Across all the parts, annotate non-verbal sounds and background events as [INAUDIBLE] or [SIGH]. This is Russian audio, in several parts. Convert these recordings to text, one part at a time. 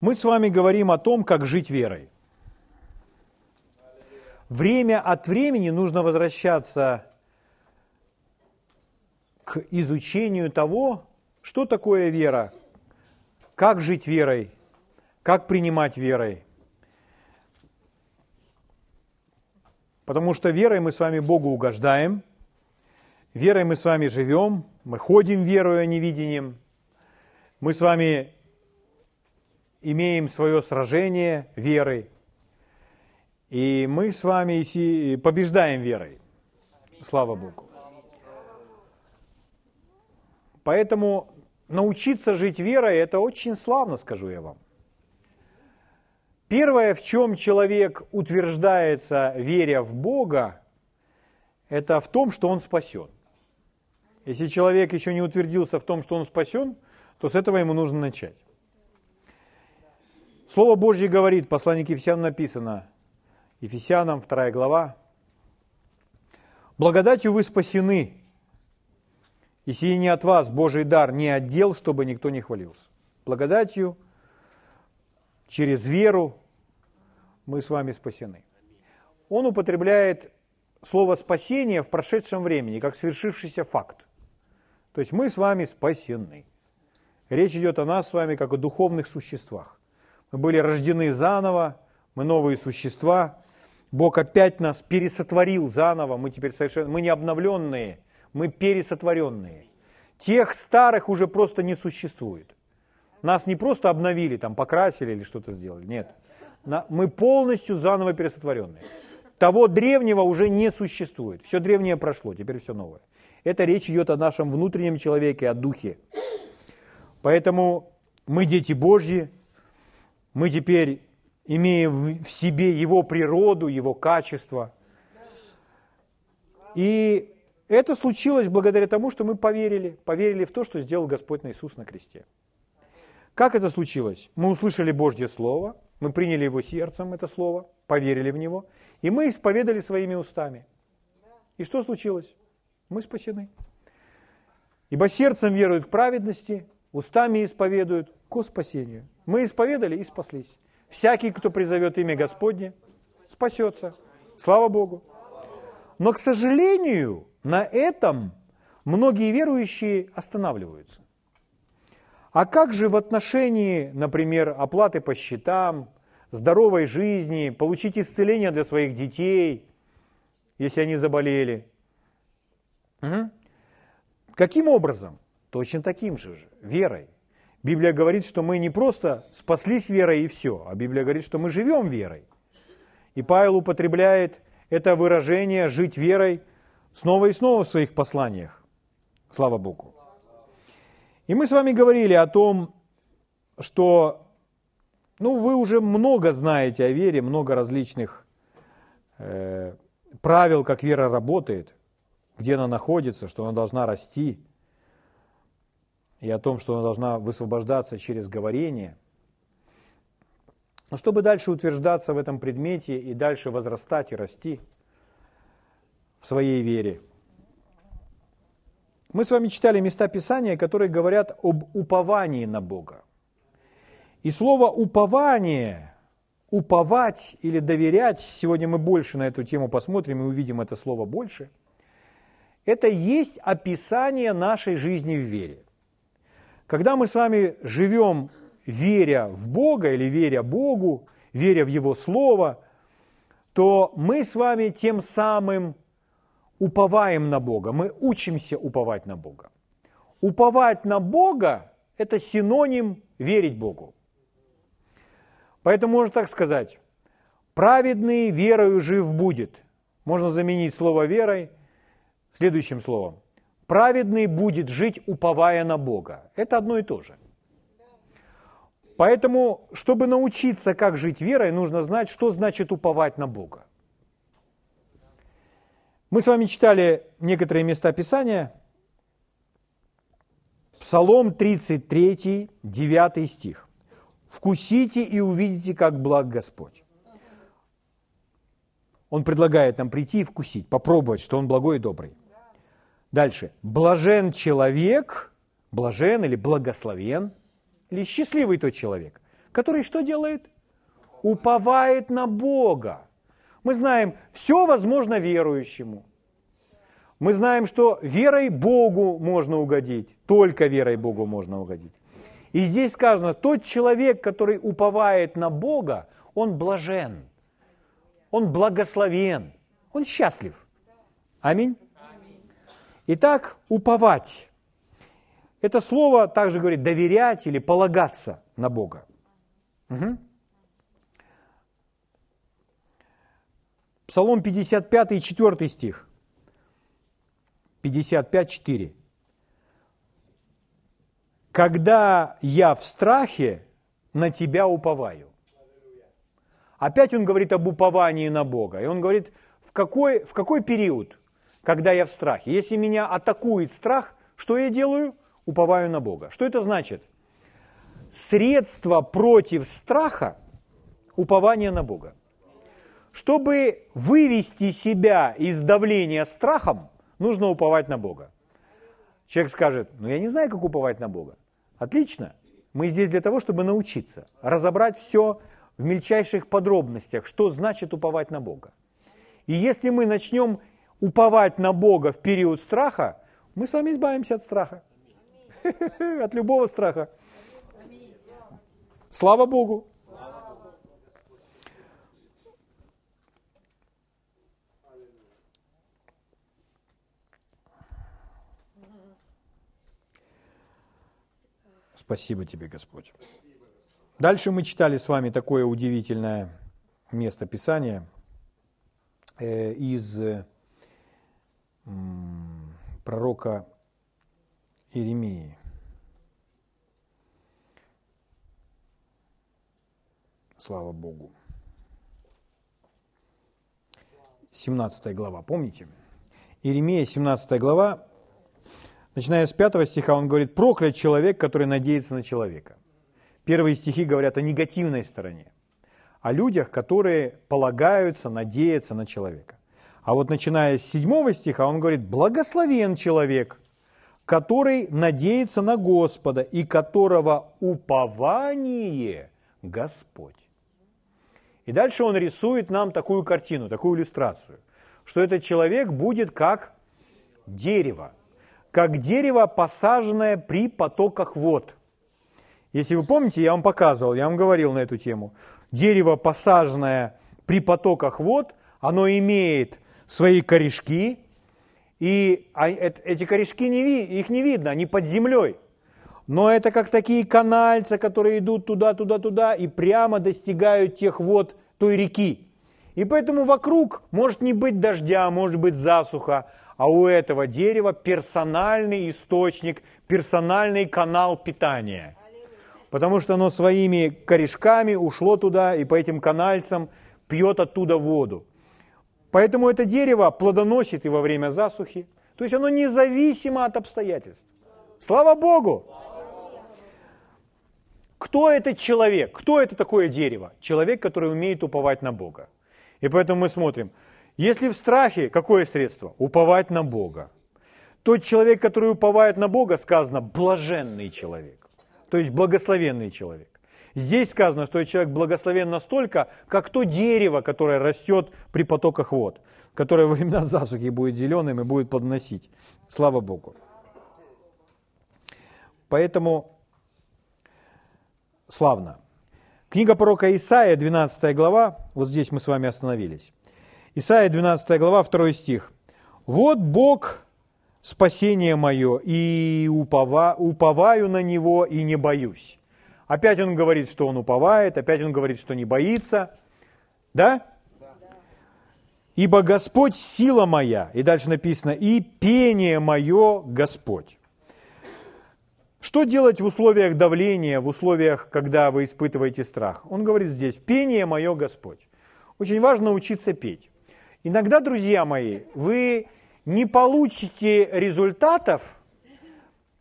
Мы с вами говорим о том, как жить верой. Время от времени нужно возвращаться к изучению того, что такое вера, как жить верой, как принимать верой. Потому что верой мы с вами Богу угождаем, верой мы с вами живем, мы ходим верою, а не видением. Мы с вами имеем свое сражение верой. И мы с вами побеждаем верой. Слава Богу. Поэтому научиться жить верой – это очень славно, скажу я вам. Первое, в чем человек утверждается, веря в Бога, это в том, что он спасен. Если человек еще не утвердился в том, что он спасен, то с этого ему нужно начать. Слово Божье говорит, послание Ефесянам написано, Ефесянам, 2 глава, «Благодатью вы спасены, и сие не от вас, Божий дар, не отдел, чтобы никто не хвалился». Благодатью, через веру мы с вами спасены. Он употребляет слово «спасение» в прошедшем времени, как свершившийся факт. То есть мы с вами спасены. Речь идет о нас с вами как о духовных существах. Мы были рождены заново, мы новые существа. Бог опять нас пересотворил заново, мы теперь совершенно, мы не обновленные, мы пересотворенные. Тех старых уже просто не существует. Нас не просто обновили, там покрасили или что-то сделали, нет. Мы полностью заново пересотворенные. Того древнего уже не существует. Все древнее прошло, теперь все новое. Это речь идет о нашем внутреннем человеке, о духе. Поэтому мы дети Божьи, мы теперь имеем в себе Его природу, Его качество. И это случилось благодаря тому, что мы поверили, поверили в то, что сделал Господь на Иисус на кресте. Как это случилось? Мы услышали Божье Слово, мы приняли Его сердцем, это Слово, поверили в Него, и мы исповедали своими устами. И что случилось? Мы спасены. Ибо сердцем веруют к праведности, устами исповедуют ко спасению. Мы исповедали и спаслись. Всякий, кто призовет имя Господне, спасется. Слава Богу. Но, к сожалению, на этом многие верующие останавливаются. А как же в отношении, например, оплаты по счетам, здоровой жизни, получить исцеление для своих детей, если они заболели? Угу. Каким образом? Точно таким же, верой. Библия говорит, что мы не просто спаслись верой и все, а Библия говорит, что мы живем верой. И Павел употребляет это выражение «жить верой» снова и снова в своих посланиях. Слава Богу. И мы с вами говорили о том, что ну, вы уже много знаете о вере, много различных э, правил, как вера работает, где она находится, что она должна расти – и о том, что она должна высвобождаться через говорение. Но чтобы дальше утверждаться в этом предмете и дальше возрастать и расти в своей вере, мы с вами читали места Писания, которые говорят об уповании на Бога. И слово «упование», «уповать» или «доверять», сегодня мы больше на эту тему посмотрим и увидим это слово больше, это есть описание нашей жизни в вере. Когда мы с вами живем, веря в Бога или веря Богу, веря в Его Слово, то мы с вами тем самым уповаем на Бога, мы учимся уповать на Бога. Уповать на Бога – это синоним верить Богу. Поэтому можно так сказать, праведный верою жив будет. Можно заменить слово верой следующим словом праведный будет жить, уповая на Бога. Это одно и то же. Поэтому, чтобы научиться, как жить верой, нужно знать, что значит уповать на Бога. Мы с вами читали некоторые места Писания. Псалом 33, 9 стих. «Вкусите и увидите, как благ Господь». Он предлагает нам прийти и вкусить, попробовать, что Он благой и добрый. Дальше. Блажен человек, блажен или благословен, или счастливый тот человек, который что делает? Уповает на Бога. Мы знаем, все возможно верующему. Мы знаем, что верой Богу можно угодить, только верой Богу можно угодить. И здесь сказано, тот человек, который уповает на Бога, он блажен, он благословен, он счастлив. Аминь. Итак, уповать. Это слово также говорит доверять или полагаться на Бога. Угу. Псалом 55, 4 стих. 55, 4. Когда я в страхе, на тебя уповаю. Опять он говорит об уповании на Бога. И он говорит, в какой, в какой период, когда я в страхе? Если меня атакует страх, что я делаю? Уповаю на Бога. Что это значит? Средство против страха – упование на Бога. Чтобы вывести себя из давления страхом, нужно уповать на Бога. Человек скажет, ну я не знаю, как уповать на Бога. Отлично. Мы здесь для того, чтобы научиться, разобрать все в мельчайших подробностях, что значит уповать на Бога. И если мы начнем уповать на Бога в период страха, мы с вами избавимся от страха. [LAUGHS] От любого страха. Слава Богу. Спасибо тебе, Господь. Дальше мы читали с вами такое удивительное место Писания э, из э, пророка Иеремии. Слава Богу. 17 глава, помните? Иеремия, 17 глава, начиная с 5 стиха, он говорит, проклят человек, который надеется на человека. Первые стихи говорят о негативной стороне, о людях, которые полагаются, надеются на человека. А вот начиная с 7 стиха, он говорит, благословен человек, который надеется на Господа и которого упование Господь. И дальше он рисует нам такую картину, такую иллюстрацию, что этот человек будет как дерево, как дерево, посаженное при потоках вод. Если вы помните, я вам показывал, я вам говорил на эту тему. Дерево, посаженное при потоках вод, оно имеет свои корешки, и а, эти корешки, не, их не видно, они под землей. Но это как такие канальцы, которые идут туда, туда, туда и прямо достигают тех вод той реки. И поэтому вокруг может не быть дождя, может быть засуха, а у этого дерева персональный источник, персональный канал питания. Потому что оно своими корешками ушло туда и по этим канальцам пьет оттуда воду. Поэтому это дерево плодоносит и во время засухи. То есть оно независимо от обстоятельств. Слава Богу! Кто этот человек? Кто это такое дерево? Человек, который умеет уповать на Бога. И поэтому мы смотрим, если в страхе, какое средство? Уповать на Бога. Тот человек, который уповает на Бога, сказано, блаженный человек, то есть благословенный человек. Здесь сказано, что человек благословен настолько, как то дерево, которое растет при потоках вод, которое во времена засухи будет зеленым и будет подносить. Слава Богу. Поэтому славно. Книга пророка Исаия, 12 глава, вот здесь мы с вами остановились. Исаия, 12 глава, 2 стих. «Вот Бог спасение мое, и упова, уповаю на Него, и не боюсь». Опять он говорит, что он уповает, опять он говорит, что не боится. Да? «Ибо Господь сила моя». И дальше написано, «И пение мое Господь». Что делать в условиях давления, в условиях, когда вы испытываете страх? Он говорит здесь, пение мое Господь. Очень важно учиться петь. Иногда, друзья мои, вы не получите результатов,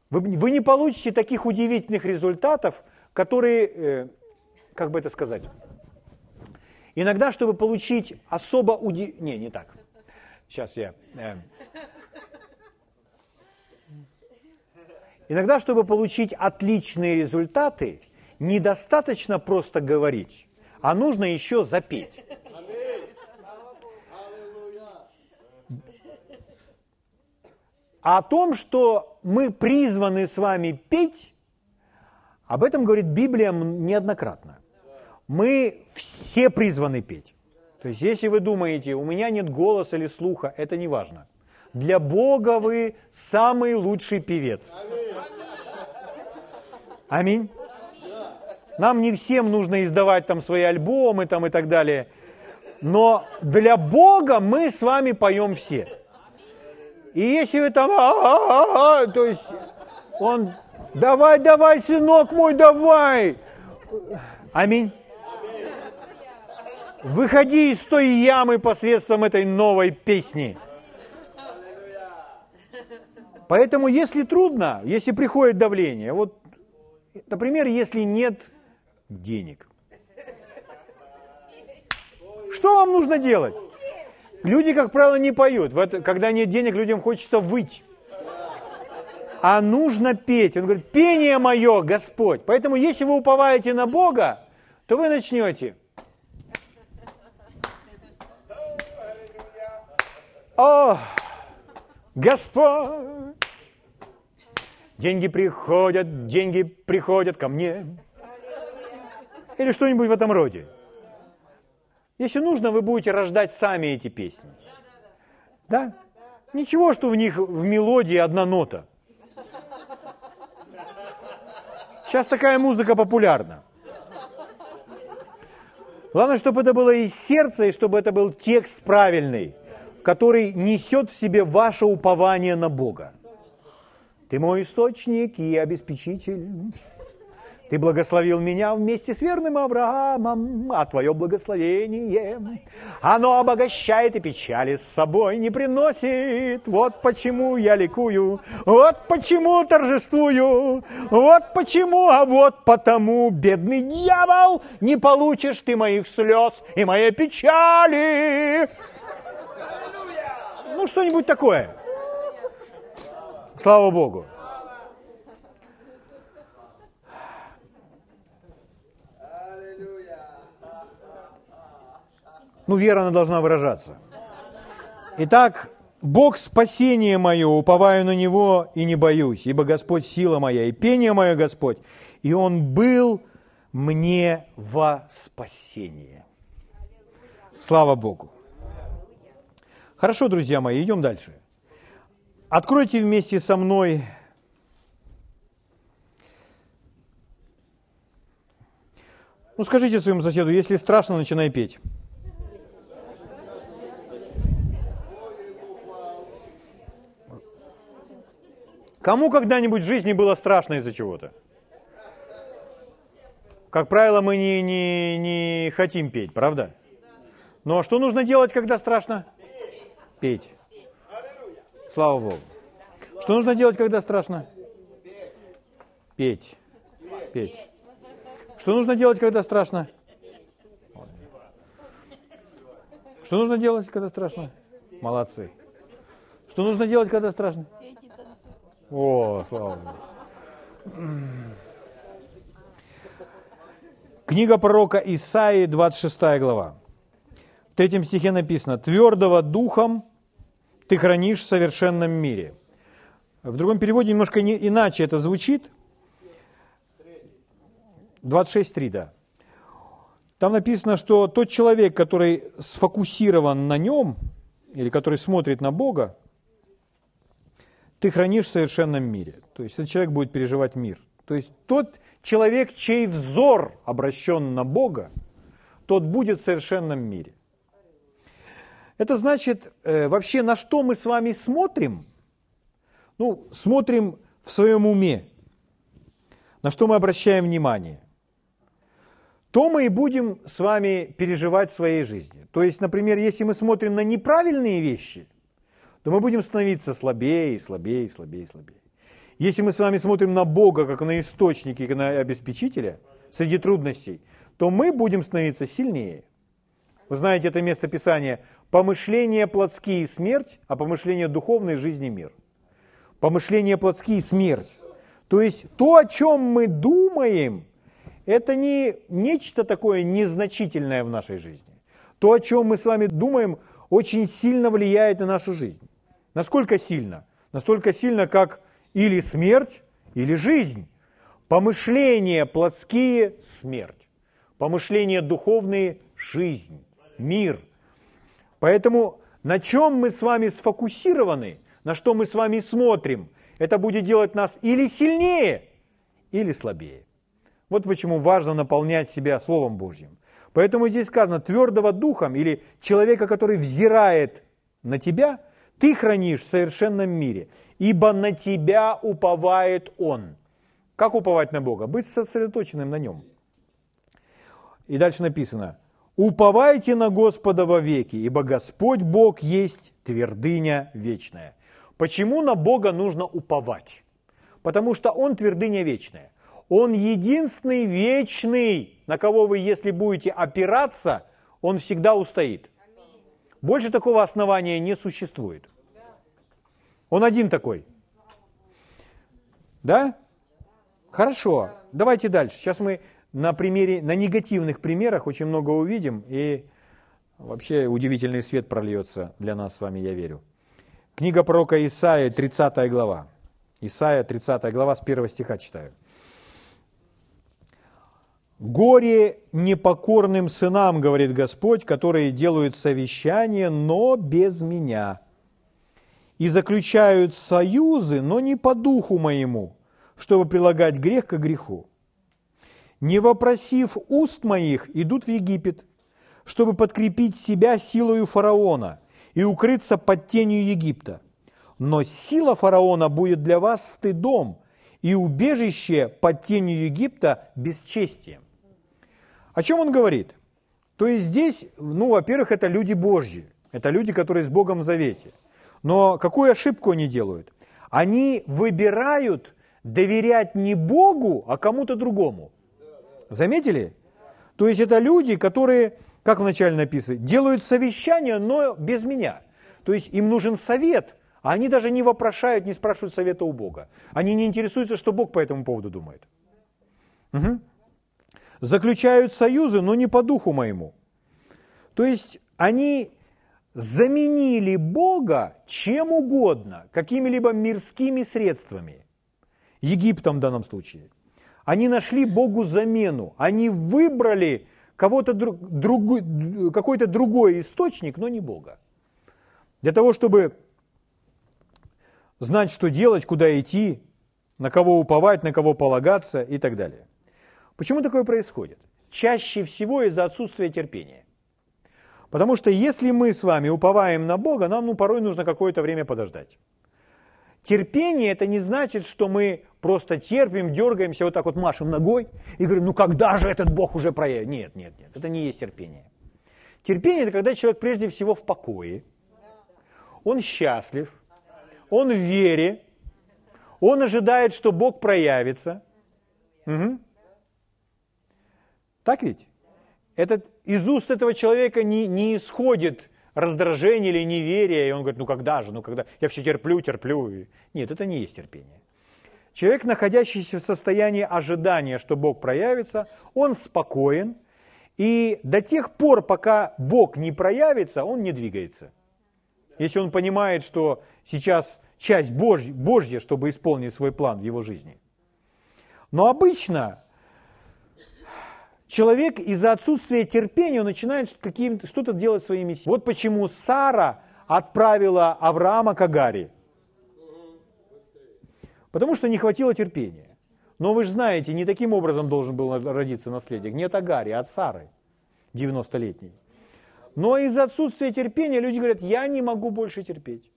вы, не получите таких удивительных результатов, которые, э, как бы это сказать, иногда, чтобы получить особо уди... Не, не так. Сейчас я... Э, Иногда, чтобы получить отличные результаты, недостаточно просто говорить, а нужно еще запеть. А о том, что мы призваны с вами петь, об этом говорит Библия неоднократно. Мы все призваны петь. То есть, если вы думаете, у меня нет голоса или слуха, это не важно. Для Бога вы самый лучший певец. Аминь. Нам не всем нужно издавать там свои альбомы там и так далее. Но для Бога мы с вами поем все. И если вы там, то есть он, давай, давай, сынок мой, давай. Аминь. Выходи из той ямы посредством этой новой песни. Поэтому, если трудно, если приходит давление, вот, например, если нет денег, что вам нужно делать? Люди, как правило, не поют. Когда нет денег, людям хочется выть. А нужно петь. Он говорит, пение мое, Господь. Поэтому, если вы уповаете на Бога, то вы начнете. О, Господь, деньги приходят, деньги приходят ко мне. Или что-нибудь в этом роде. Если нужно, вы будете рождать сами эти песни. Да? Ничего, что в них в мелодии одна нота. Сейчас такая музыка популярна. Главное, чтобы это было из сердца, и чтобы это был текст правильный, который несет в себе ваше упование на Бога. Ты мой источник и обеспечитель. Ты благословил меня вместе с верным Авраамом, а Твое благословение, оно обогащает и печали с собой не приносит. Вот почему я ликую, вот почему торжествую, вот почему, а вот потому, бедный дьявол, не получишь ты моих слез и моей печали. Ну, что-нибудь такое. Слава Богу. Ну, вера, она должна выражаться. Итак, Бог спасение мое, уповаю на Него и не боюсь, ибо Господь сила моя, и пение мое Господь, и Он был мне во спасение. Слава Богу. Хорошо, друзья мои, идем дальше. Откройте вместе со мной Ну, скажите своему соседу, если страшно, начинай петь. Кому когда-нибудь в жизни было страшно из-за чего-то? Как правило, мы не, не, не хотим петь, правда? Но что нужно делать, когда страшно? Петь. Слава Богу. Что нужно делать, когда страшно? Петь. Петь. Что нужно делать, когда страшно? Что нужно делать, когда страшно? Молодцы. Что нужно делать, когда страшно? О, слава Богу. Книга пророка Исаии, 26 глава. В третьем стихе написано, «Твердого духом ты хранишь в совершенном мире». В другом переводе немножко не, иначе это звучит. 26.3, да. Там написано, что тот человек, который сфокусирован на нем, или который смотрит на Бога, ты хранишь в совершенном мире. То есть этот человек будет переживать мир. То есть тот человек, чей взор обращен на Бога, тот будет в совершенном мире. Это значит, э, вообще на что мы с вами смотрим? Ну, смотрим в своем уме. На что мы обращаем внимание? То мы и будем с вами переживать в своей жизни. То есть, например, если мы смотрим на неправильные вещи – то мы будем становиться слабее, слабее, слабее, слабее. Если мы с вами смотрим на Бога как на источник и на обеспечителя среди трудностей, то мы будем становиться сильнее. Вы знаете это место Писания. Помышления плотские – смерть, а помышления жизнь и мир. Помышления плотские – смерть. То есть то, о чем мы думаем, это не нечто такое незначительное в нашей жизни. То, о чем мы с вами думаем, очень сильно влияет на нашу жизнь. Насколько сильно? Настолько сильно, как или смерть, или жизнь. Помышления плотские – смерть. Помышления духовные – жизнь, мир. Поэтому на чем мы с вами сфокусированы, на что мы с вами смотрим, это будет делать нас или сильнее, или слабее. Вот почему важно наполнять себя Словом Божьим. Поэтому здесь сказано, твердого духом или человека, который взирает на тебя, ты хранишь в совершенном мире, ибо на тебя уповает Он. Как уповать на Бога? Быть сосредоточенным на Нем. И дальше написано, уповайте на Господа во веки, ибо Господь Бог есть твердыня вечная. Почему на Бога нужно уповать? Потому что Он твердыня вечная. Он единственный вечный, на кого вы, если будете опираться, он всегда устоит. Больше такого основания не существует. Он один такой. Да? Хорошо. Давайте дальше. Сейчас мы на примере, на негативных примерах очень много увидим, и вообще удивительный свет прольется для нас с вами, я верю. Книга пророка Исаия, 30 глава. Исаия, 30 глава, с 1 стиха читаю. Горе непокорным сынам, говорит Господь, которые делают совещание, но без меня. И заключают союзы, но не по духу моему, чтобы прилагать грех к греху. Не вопросив уст моих, идут в Египет, чтобы подкрепить себя силою фараона и укрыться под тенью Египта. Но сила фараона будет для вас стыдом, и убежище под тенью Египта бесчестием. О чем он говорит? То есть здесь, ну, во-первых, это люди Божьи, это люди, которые с Богом в завете. Но какую ошибку они делают? Они выбирают доверять не Богу, а кому-то другому. Заметили? То есть это люди, которые, как вначале написано, делают совещание, но без меня. То есть им нужен совет, а они даже не вопрошают, не спрашивают совета у Бога. Они не интересуются, что Бог по этому поводу думает. Угу заключают союзы, но не по духу моему. То есть они заменили Бога чем угодно, какими-либо мирскими средствами. Египтом в данном случае. Они нашли Богу замену. Они выбрали кого-то друг, какой-то другой источник, но не Бога. Для того, чтобы знать, что делать, куда идти, на кого уповать, на кого полагаться и так далее. Почему такое происходит? Чаще всего из-за отсутствия терпения. Потому что если мы с вами уповаем на Бога, нам ну, порой нужно какое-то время подождать. Терпение это не значит, что мы просто терпим, дергаемся, вот так вот машем ногой и говорим, ну когда же этот Бог уже проявит? Нет, нет, нет, это не есть терпение. Терпение это когда человек прежде всего в покое, он счастлив, он в вере, он ожидает, что Бог проявится. Угу. Так ведь? Этот, из уст этого человека не, не исходит раздражение или неверие, и он говорит, ну когда же, ну когда, я все терплю, терплю. Нет, это не есть терпение. Человек, находящийся в состоянии ожидания, что Бог проявится, он спокоен, и до тех пор, пока Бог не проявится, он не двигается. Если он понимает, что сейчас часть Божья, чтобы исполнить свой план в его жизни. Но обычно человек из-за отсутствия терпения начинает что-то делать своими силами. Вот почему Сара отправила Авраама к Агаре. Потому что не хватило терпения. Но вы же знаете, не таким образом должен был родиться наследник. Не от Агари, а от Сары, 90-летней. Но из-за отсутствия терпения люди говорят, я не могу больше терпеть.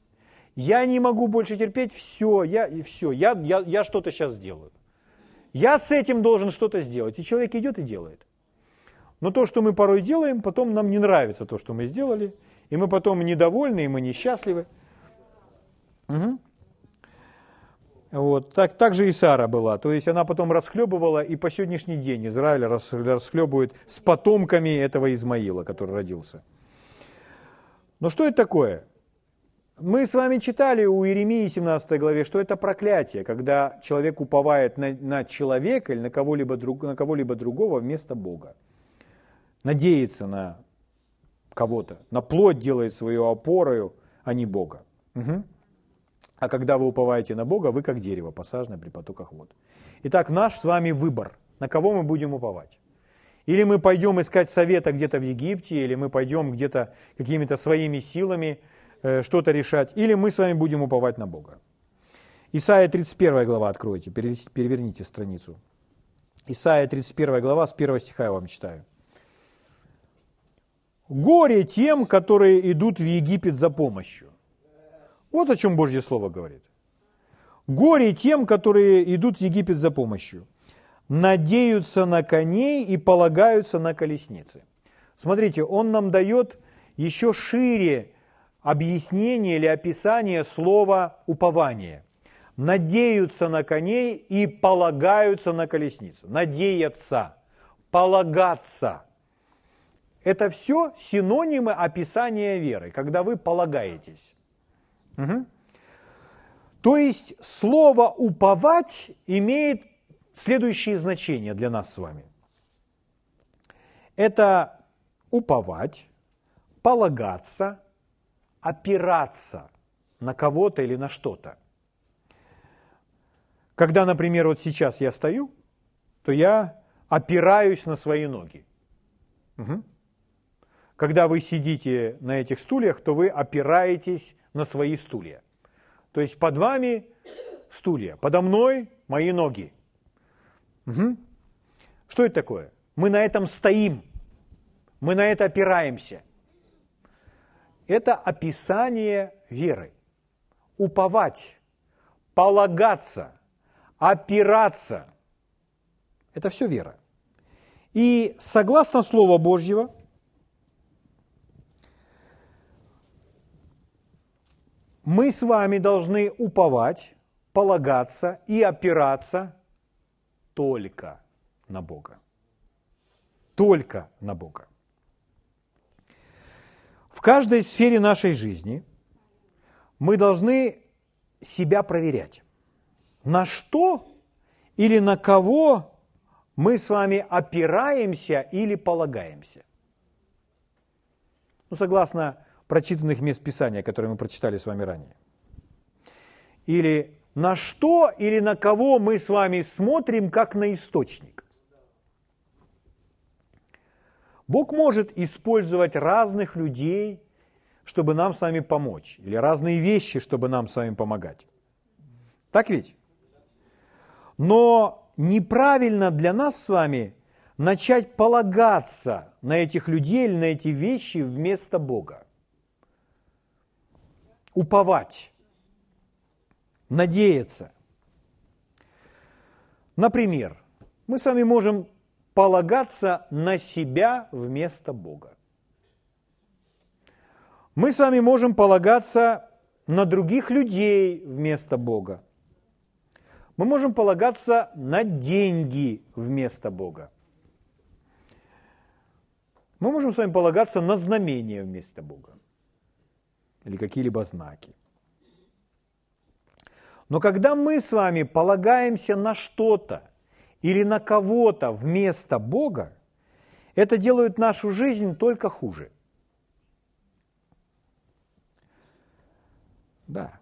Я не могу больше терпеть, все, я, все, я, я, я что-то сейчас сделаю. Я с этим должен что-то сделать. И человек идет и делает. Но то, что мы порой делаем, потом нам не нравится то, что мы сделали. И мы потом недовольны, и мы несчастливы. Угу. Вот. Так, так же и Сара была. То есть она потом расхлебывала, и по сегодняшний день Израиль расхлебывает с потомками этого Измаила, который родился. Но что это такое? Мы с вами читали у Иеремии 17 главе, что это проклятие, когда человек уповает на, на человека или на кого-либо, друг, на кого-либо другого вместо Бога. Надеется на кого-то, на плоть делает свою опорою, а не Бога. Угу. А когда вы уповаете на Бога, вы как дерево, посаженное при потоках вод. Итак, наш с вами выбор, на кого мы будем уповать. Или мы пойдем искать совета где-то в Египте, или мы пойдем где-то какими-то своими силами что-то решать, или мы с вами будем уповать на Бога. Исайя 31 глава откройте, переверните страницу. Исайя 31 глава, с 1 стиха я вам читаю. «Горе тем, которые идут в Египет за помощью». Вот о чем Божье Слово говорит. «Горе тем, которые идут в Египет за помощью, надеются на коней и полагаются на колесницы». Смотрите, он нам дает еще шире объяснение или описание слова упование. Надеются на коней и полагаются на колесницу. Надеяться, полагаться. Это все синонимы описания веры, когда вы полагаетесь. Угу. То есть слово уповать имеет следующие значения для нас с вами. Это уповать, полагаться, опираться на кого-то или на что-то. Когда, например, вот сейчас я стою, то я опираюсь на свои ноги. Угу. Когда вы сидите на этих стульях, то вы опираетесь на свои стулья. То есть под вами стулья, подо мной мои ноги. Угу. Что это такое? Мы на этом стоим, мы на это опираемся – это описание веры. Уповать, полагаться, опираться – это все вера. И согласно Слову Божьего, мы с вами должны уповать, полагаться и опираться только на Бога. Только на Бога. В каждой сфере нашей жизни мы должны себя проверять. На что или на кого мы с вами опираемся или полагаемся. Ну, согласно прочитанных мест Писания, которые мы прочитали с вами ранее. Или на что или на кого мы с вами смотрим, как на источник. Бог может использовать разных людей, чтобы нам с вами помочь, или разные вещи, чтобы нам с вами помогать. Так ведь? Но неправильно для нас с вами начать полагаться на этих людей или на эти вещи вместо Бога. Уповать, надеяться. Например, мы с вами можем полагаться на себя вместо Бога. Мы с вами можем полагаться на других людей вместо Бога. Мы можем полагаться на деньги вместо Бога. Мы можем с вами полагаться на знамения вместо Бога. Или какие-либо знаки. Но когда мы с вами полагаемся на что-то, или на кого-то вместо Бога, это делает нашу жизнь только хуже. Да.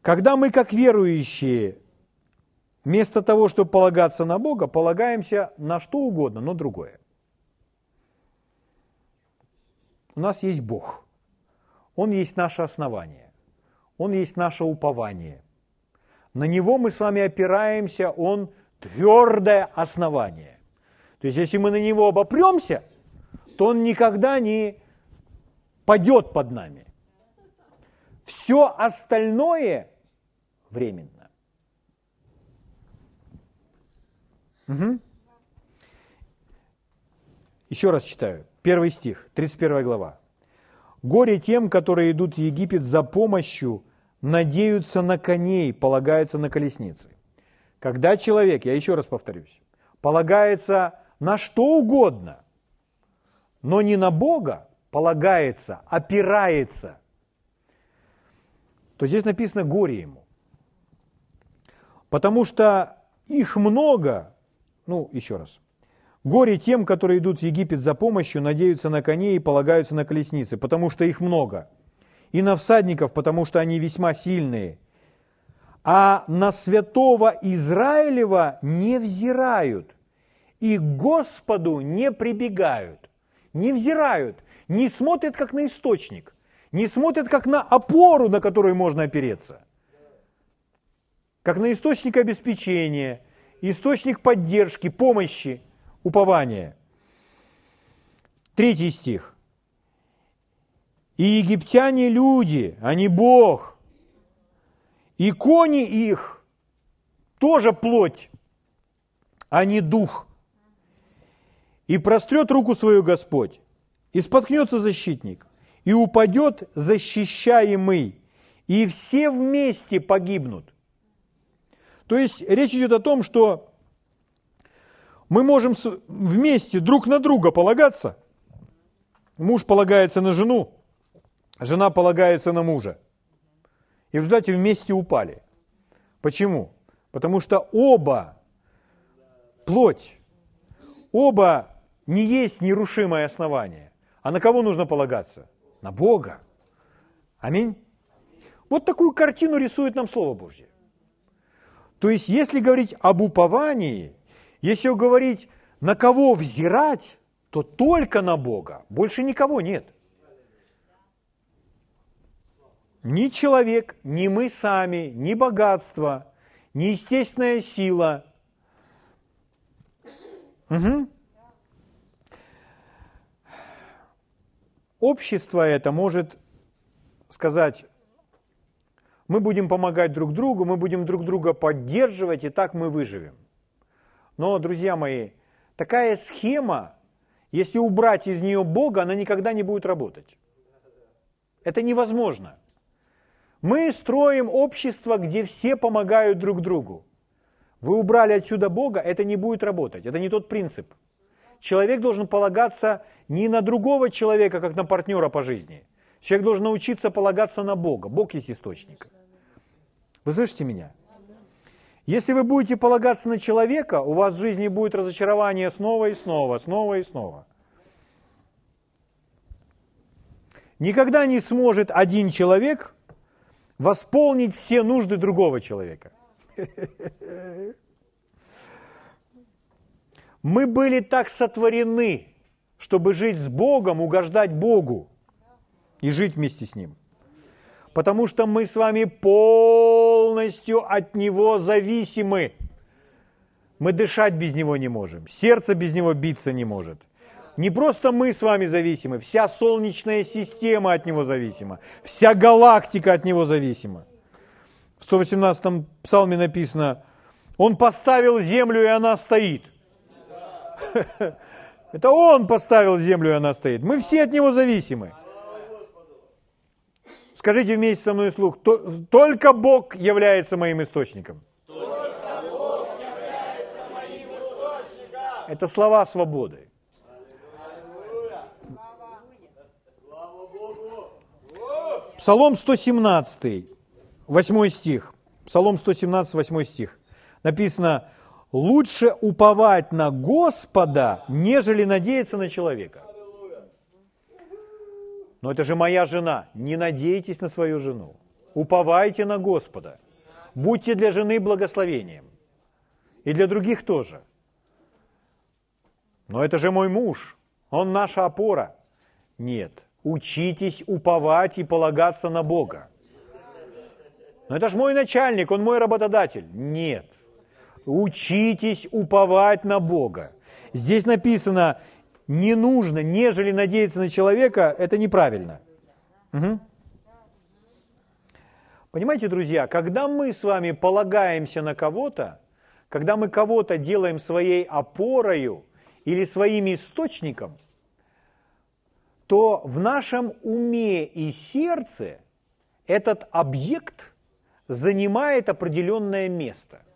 Когда мы, как верующие, вместо того, чтобы полагаться на Бога, полагаемся на что угодно, но другое. У нас есть Бог. Он есть наше основание. Он есть наше упование. На Него мы с вами опираемся, Он – твердое основание. То есть, если мы на него обопремся, то он никогда не падет под нами. Все остальное временно. Угу. Еще раз читаю. Первый стих, 31 глава. «Горе тем, которые идут в Египет за помощью, надеются на коней, полагаются на колесницы. Когда человек, я еще раз повторюсь, полагается на что угодно, но не на Бога, полагается, опирается, то здесь написано «горе ему». Потому что их много, ну, еще раз, горе тем, которые идут в Египет за помощью, надеются на коней и полагаются на колесницы, потому что их много, и на всадников, потому что они весьма сильные, а на святого Израилева не взирают, и к Господу не прибегают, не взирают, не смотрят как на источник, не смотрят как на опору, на которую можно опереться – как на источник обеспечения, источник поддержки, помощи, упования. Третий стих. И египтяне люди, они Бог. И кони их тоже плоть, а не дух. И прострет руку свою Господь, и споткнется защитник, и упадет защищаемый, и все вместе погибнут. То есть речь идет о том, что мы можем вместе друг на друга полагаться. Муж полагается на жену, жена полагается на мужа. И в результате вместе упали. Почему? Потому что оба плоть, оба не есть нерушимое основание. А на кого нужно полагаться? На Бога. Аминь. Вот такую картину рисует нам Слово Божье. То есть, если говорить об уповании, если говорить, на кого взирать, то только на Бога. Больше никого нет. Ни человек, ни мы сами, ни богатство, ни естественная сила. Угу. Общество это может сказать, мы будем помогать друг другу, мы будем друг друга поддерживать, и так мы выживем. Но, друзья мои, такая схема, если убрать из нее Бога, она никогда не будет работать. Это невозможно. Мы строим общество, где все помогают друг другу. Вы убрали отсюда Бога, это не будет работать. Это не тот принцип. Человек должен полагаться не на другого человека, как на партнера по жизни. Человек должен научиться полагаться на Бога. Бог есть источник. Вы слышите меня? Если вы будете полагаться на человека, у вас в жизни будет разочарование снова и снова, снова и снова. Никогда не сможет один человек восполнить все нужды другого человека. Мы были так сотворены, чтобы жить с Богом, угождать Богу и жить вместе с Ним. Потому что мы с вами полностью от Него зависимы. Мы дышать без Него не можем, сердце без Него биться не может. Не просто мы с вами зависимы, вся Солнечная система от Него зависима, вся галактика от Него зависима. В 118-м псалме написано, Он поставил землю, и она стоит. [LAUGHS] Это Он поставил землю, и она стоит. Мы все от Него зависимы. Скажите вместе со мной слух, только Бог является моим источником. Это слова свободы. Псалом 117, 8 стих. Псалом 117, 8 стих. Написано, лучше уповать на Господа, нежели надеяться на человека. Но это же моя жена. Не надейтесь на свою жену. Уповайте на Господа. Будьте для жены благословением. И для других тоже. Но это же мой муж. Он наша опора. Нет. Учитесь уповать и полагаться на Бога. Но это же мой начальник, он мой работодатель. Нет. Учитесь уповать на Бога. Здесь написано, не нужно, нежели надеяться на человека, это неправильно. Угу. Понимаете, друзья, когда мы с вами полагаемся на кого-то, когда мы кого-то делаем своей опорою или своим источником, то в нашем уме и сердце этот объект занимает определенное место –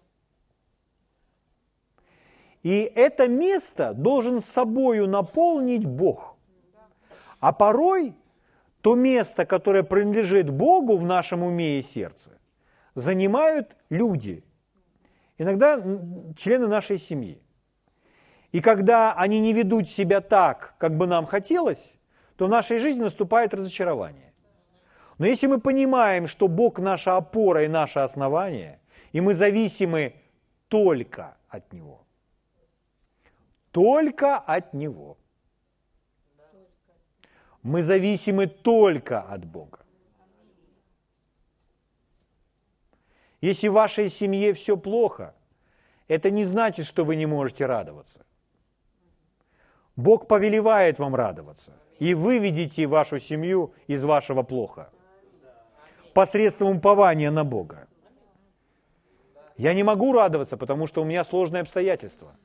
и это место должен собою наполнить Бог. А порой то место, которое принадлежит Богу в нашем уме и сердце, занимают люди, иногда члены нашей семьи. И когда они не ведут себя так, как бы нам хотелось, то в нашей жизни наступает разочарование. Но если мы понимаем, что Бог наша опора и наше основание, и мы зависимы только от Него, только от Него, мы зависимы только от Бога. Если в вашей семье все плохо, это не значит, что вы не можете радоваться. Бог повелевает вам радоваться, и выведите вашу семью из вашего плохо посредством упования на Бога. Я не могу радоваться, потому что у меня сложные обстоятельства.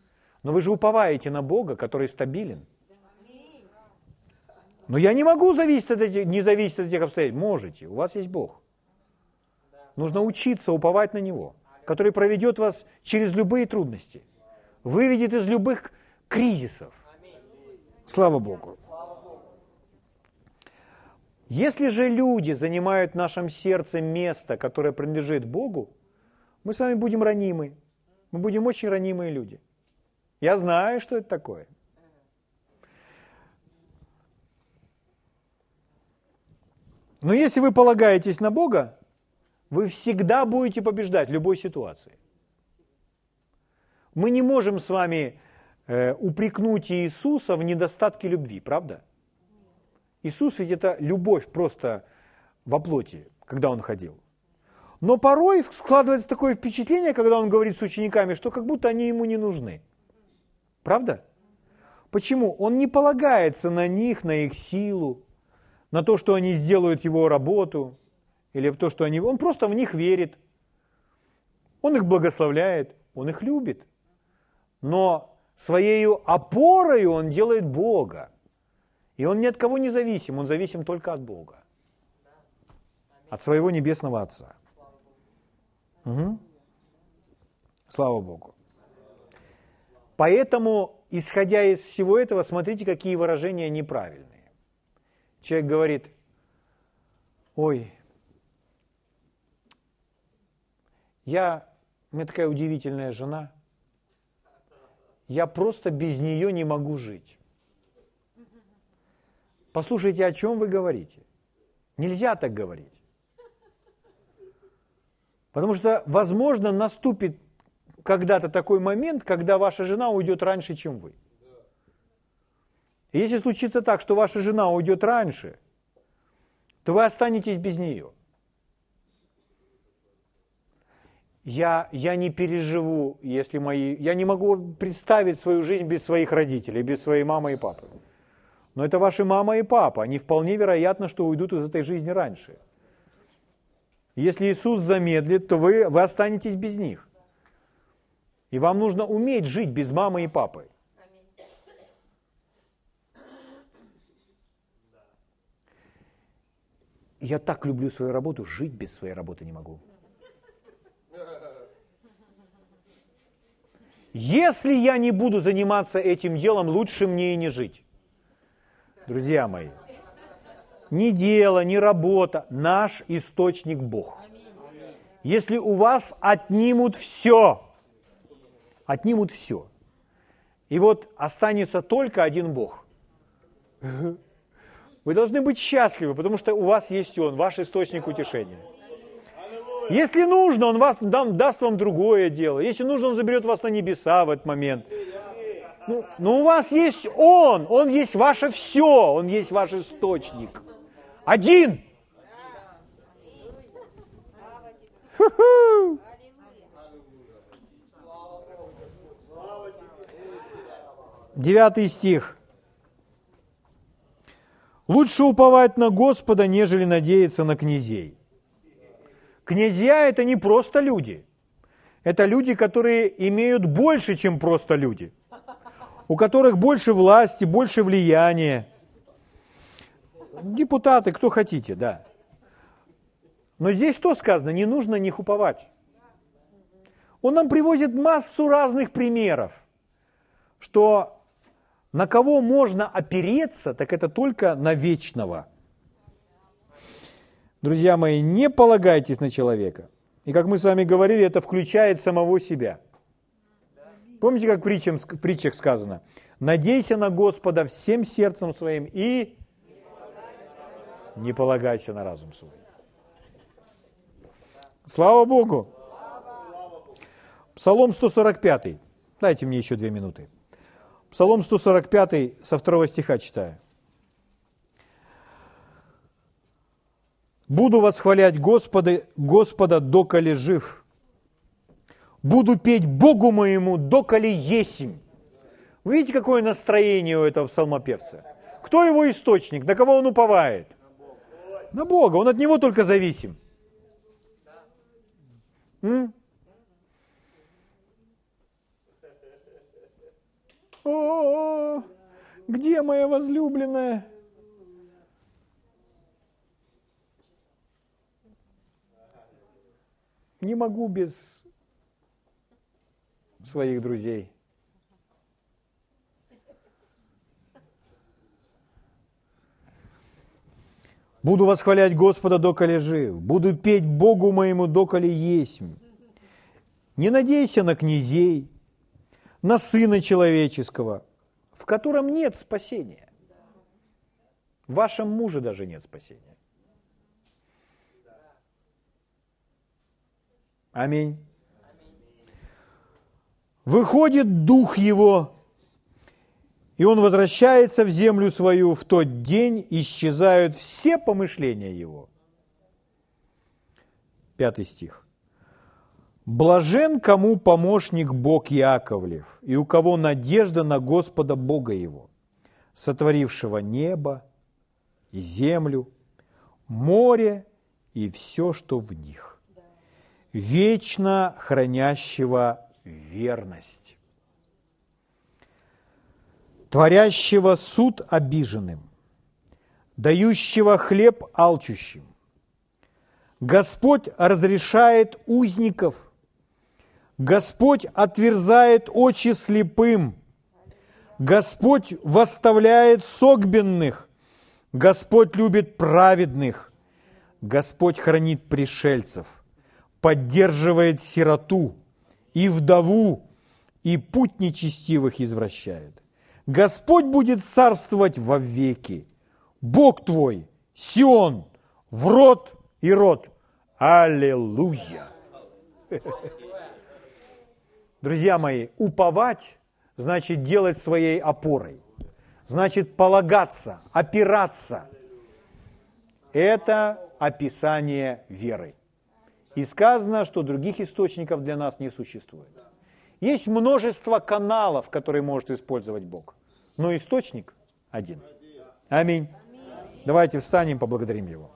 Но вы же уповаете на Бога, который стабилен. Но я не могу зависеть от этих, не зависеть от этих обстоятельств. Можете, у вас есть Бог. Нужно учиться уповать на Него, который проведет вас через любые трудности, выведет из любых кризисов. Слава Богу. Если же люди занимают в нашем сердце место, которое принадлежит Богу, мы с вами будем ранимы. Мы будем очень ранимые люди. Я знаю, что это такое. Но если вы полагаетесь на Бога, вы всегда будете побеждать в любой ситуации. Мы не можем с вами э, упрекнуть Иисуса в недостатке любви, правда? Иисус ведь это любовь просто во плоти, когда Он ходил. Но порой складывается такое впечатление, когда Он говорит с учениками, что как будто они Ему не нужны. Правда? Почему? Он не полагается на них, на их силу, на то, что они сделают Его работу – или то, что они... Он просто в них верит. Он их благословляет, он их любит. Но своей опорой он делает Бога. И он ни от кого не зависим, он зависим только от Бога. От своего небесного Отца. Угу. Слава Богу. Поэтому, исходя из всего этого, смотрите, какие выражения неправильные. Человек говорит, ой, Я, у меня такая удивительная жена, я просто без нее не могу жить. Послушайте, о чем вы говорите. Нельзя так говорить. Потому что, возможно, наступит когда-то такой момент, когда ваша жена уйдет раньше, чем вы. И если случится так, что ваша жена уйдет раньше, то вы останетесь без нее – я, я не переживу, если мои... Я не могу представить свою жизнь без своих родителей, без своей мамы и папы. Но это ваши мама и папа. Они вполне вероятно, что уйдут из этой жизни раньше. Если Иисус замедлит, то вы, вы останетесь без них. И вам нужно уметь жить без мамы и папы. Я так люблю свою работу, жить без своей работы не могу. Если я не буду заниматься этим делом, лучше мне и не жить. Друзья мои, ни дело, ни работа, наш источник Бог. Если у вас отнимут все, отнимут все, и вот останется только один Бог, вы должны быть счастливы, потому что у вас есть Он, ваш источник утешения. Если нужно, Он вас даст вам другое дело. Если нужно, Он заберет вас на небеса в этот момент. Ну, но у вас есть Он, Он есть ваше все, Он есть ваш источник. Один. Девятый стих. Лучше уповать на Господа, нежели надеяться на князей. Князья – это не просто люди. Это люди, которые имеют больше, чем просто люди. У которых больше власти, больше влияния. Депутаты, кто хотите, да. Но здесь что сказано? Не нужно них уповать. Он нам привозит массу разных примеров, что на кого можно опереться, так это только на вечного. Друзья мои, не полагайтесь на человека. И как мы с вами говорили, это включает самого себя. Помните, как в притчах, сказано? Надейся на Господа всем сердцем своим и не полагайся на разум свой. Слава Богу! Псалом 145. Дайте мне еще две минуты. Псалом 145 со второго стиха читаю. Буду восхвалять Господа, Господа, доколе жив. Буду петь Богу моему, доколе есим. Вы видите, какое настроение у этого псалмопевца? Кто его источник? На кого он уповает? На Бога. Он от него только зависим. М? О, где моя возлюбленная? Не могу без своих друзей. Буду восхвалять Господа, доколе жив. Буду петь Богу моему, доколе есть. Не надейся на князей, на Сына Человеческого, в котором нет спасения. В вашем муже даже нет спасения. Аминь. Выходит дух его, и он возвращается в землю свою, в тот день исчезают все помышления его. Пятый стих. Блажен, кому помощник Бог Яковлев, и у кого надежда на Господа Бога его, сотворившего небо и землю, море и все, что в них вечно хранящего верность, творящего суд обиженным, дающего хлеб алчущим. Господь разрешает узников, Господь отверзает очи слепым, Господь восставляет согбенных, Господь любит праведных, Господь хранит пришельцев – поддерживает сироту и вдову, и путь нечестивых извращает. Господь будет царствовать во веки. Бог твой, Сион, в род и род. Аллилуйя! Друзья мои, уповать значит делать своей опорой. Значит полагаться, опираться. Это описание веры. И сказано, что других источников для нас не существует. Есть множество каналов, которые может использовать Бог, но источник один. Аминь. Давайте встанем, поблагодарим Его.